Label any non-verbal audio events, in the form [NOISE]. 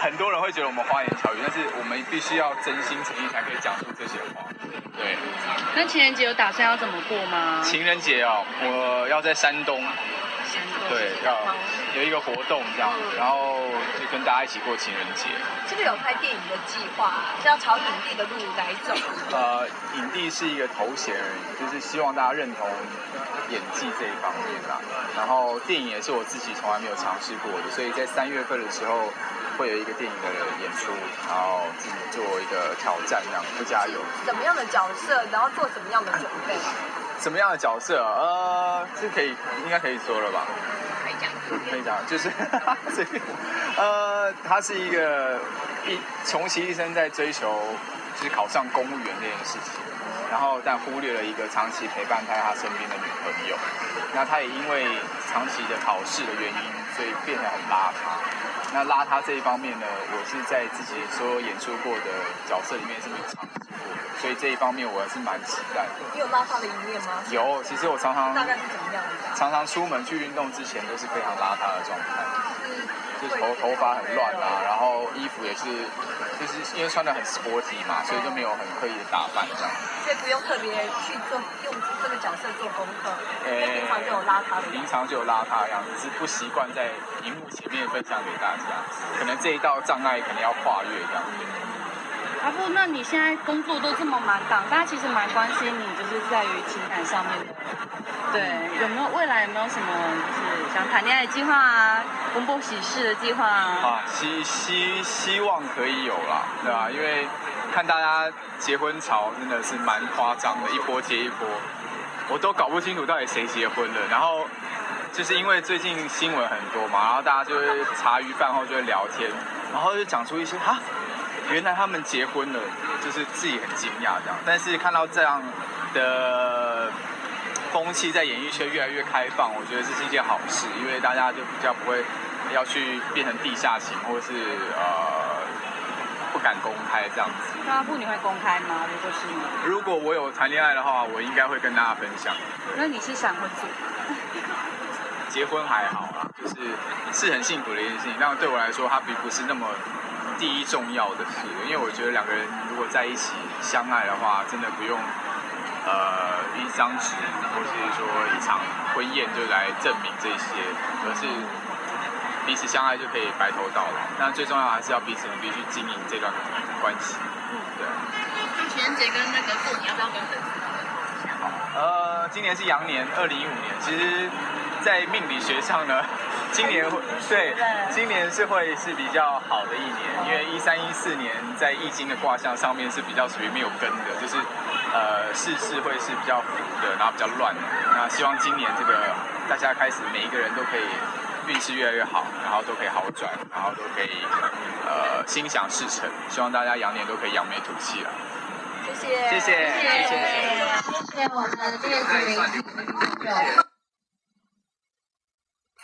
很多人会觉得我们花言巧语，但是我们必须要真心诚意才可以讲出这些话。对，那情人节有打算要怎么过吗？情人节哦，我要在山东，山东对，要有一个活动这样子，然后就跟大家一起过情人节。是不是有拍电影的计划？是要朝影帝的路来走？呃，影帝是一个头衔而已，就是希望大家认同演技这一方面啦。然后电影也是我自己从来没有尝试过的，所以在三月份的时候会有一个电影的演出，然后自己做一个挑战，这样不加油。怎么样的角色？然后做什么样的准备？[LAUGHS] 什么样的角色？呃，这可以应该可以说了吧？可以讲。可以讲，就是 [LAUGHS] 随便。呃，他是一个一穷其一生在追求，就是考上公务员这件事情，然后但忽略了一个长期陪伴在他身边的女朋友。那他也因为长期的考试的原因，所以变得很邋遢。那邋遢这一方面呢，我是在自己所有演出过的角色里面是没有尝试过的，所以这一方面我还是蛮期待的。你有邋遢的一面吗？有，其实我常常大概是怎么样的？常常出门去运动之前都是非常邋遢的状态，头头发很乱啊，然后衣服也是，就是因为穿的很 sporty 嘛，所以就没有很刻意的打扮这样。所以不用特别去做用这个角色做功课，因为诶平常就有邋遢的。平常就有邋遢的样子，只是不习惯在荧幕前面分享给大家，可能这一道障碍可能要跨越这样。阿布，那你现在工作都这么忙档，大家其实蛮关心你，就是在于情感上面的。对，有没有未来有没有什么就是想谈恋爱的计划啊，公布喜事的计划啊？啊，希希希望可以有啦，对吧、因为看大家结婚潮真的是蛮夸张的，一波接一波，我都搞不清楚到底谁结婚了。然后就是因为最近新闻很多嘛，然后大家就会茶余饭后就会聊天，然后就讲出一些啊，原来他们结婚了，就是自己很惊讶这样。但是看到这样的风气在演艺圈越来越开放，我觉得这是一件好事，因为大家就比较不会要去变成地下情，或是呃不敢公开这样子。那阿布你会公开吗？如果是你，如果我有谈恋爱的话，我应该会跟大家分享。那你是闪婚族？结婚还好啦，就是是很幸福的一件事情，但对我来说，它并不是那么第一重要的事，因为我觉得两个人如果在一起相爱的话，真的不用呃一张纸或是说一场婚宴就来证明这些，而是彼此相爱就可以白头到老。但最重要还是要彼此努力去经营这段关系。嗯对。那情人节跟那个过年要不要跟粉丝？呃，今年是羊年，二零一五年。其实，在命理学上呢，[LAUGHS] 今年会对，今年是会是比较好的一年，因为一三一四年在易经的卦象上面是比较属于没有根的，就是呃事事会是比较浮的，然后比较乱的。那希望今年这个大家开始每一个人都可以运势越来越好，然后都可以好转，然后都可以呃心想事成。希望大家羊年都可以扬眉吐气了。谢谢，谢谢谢谢谢谢谢谢我们的电子媒体记者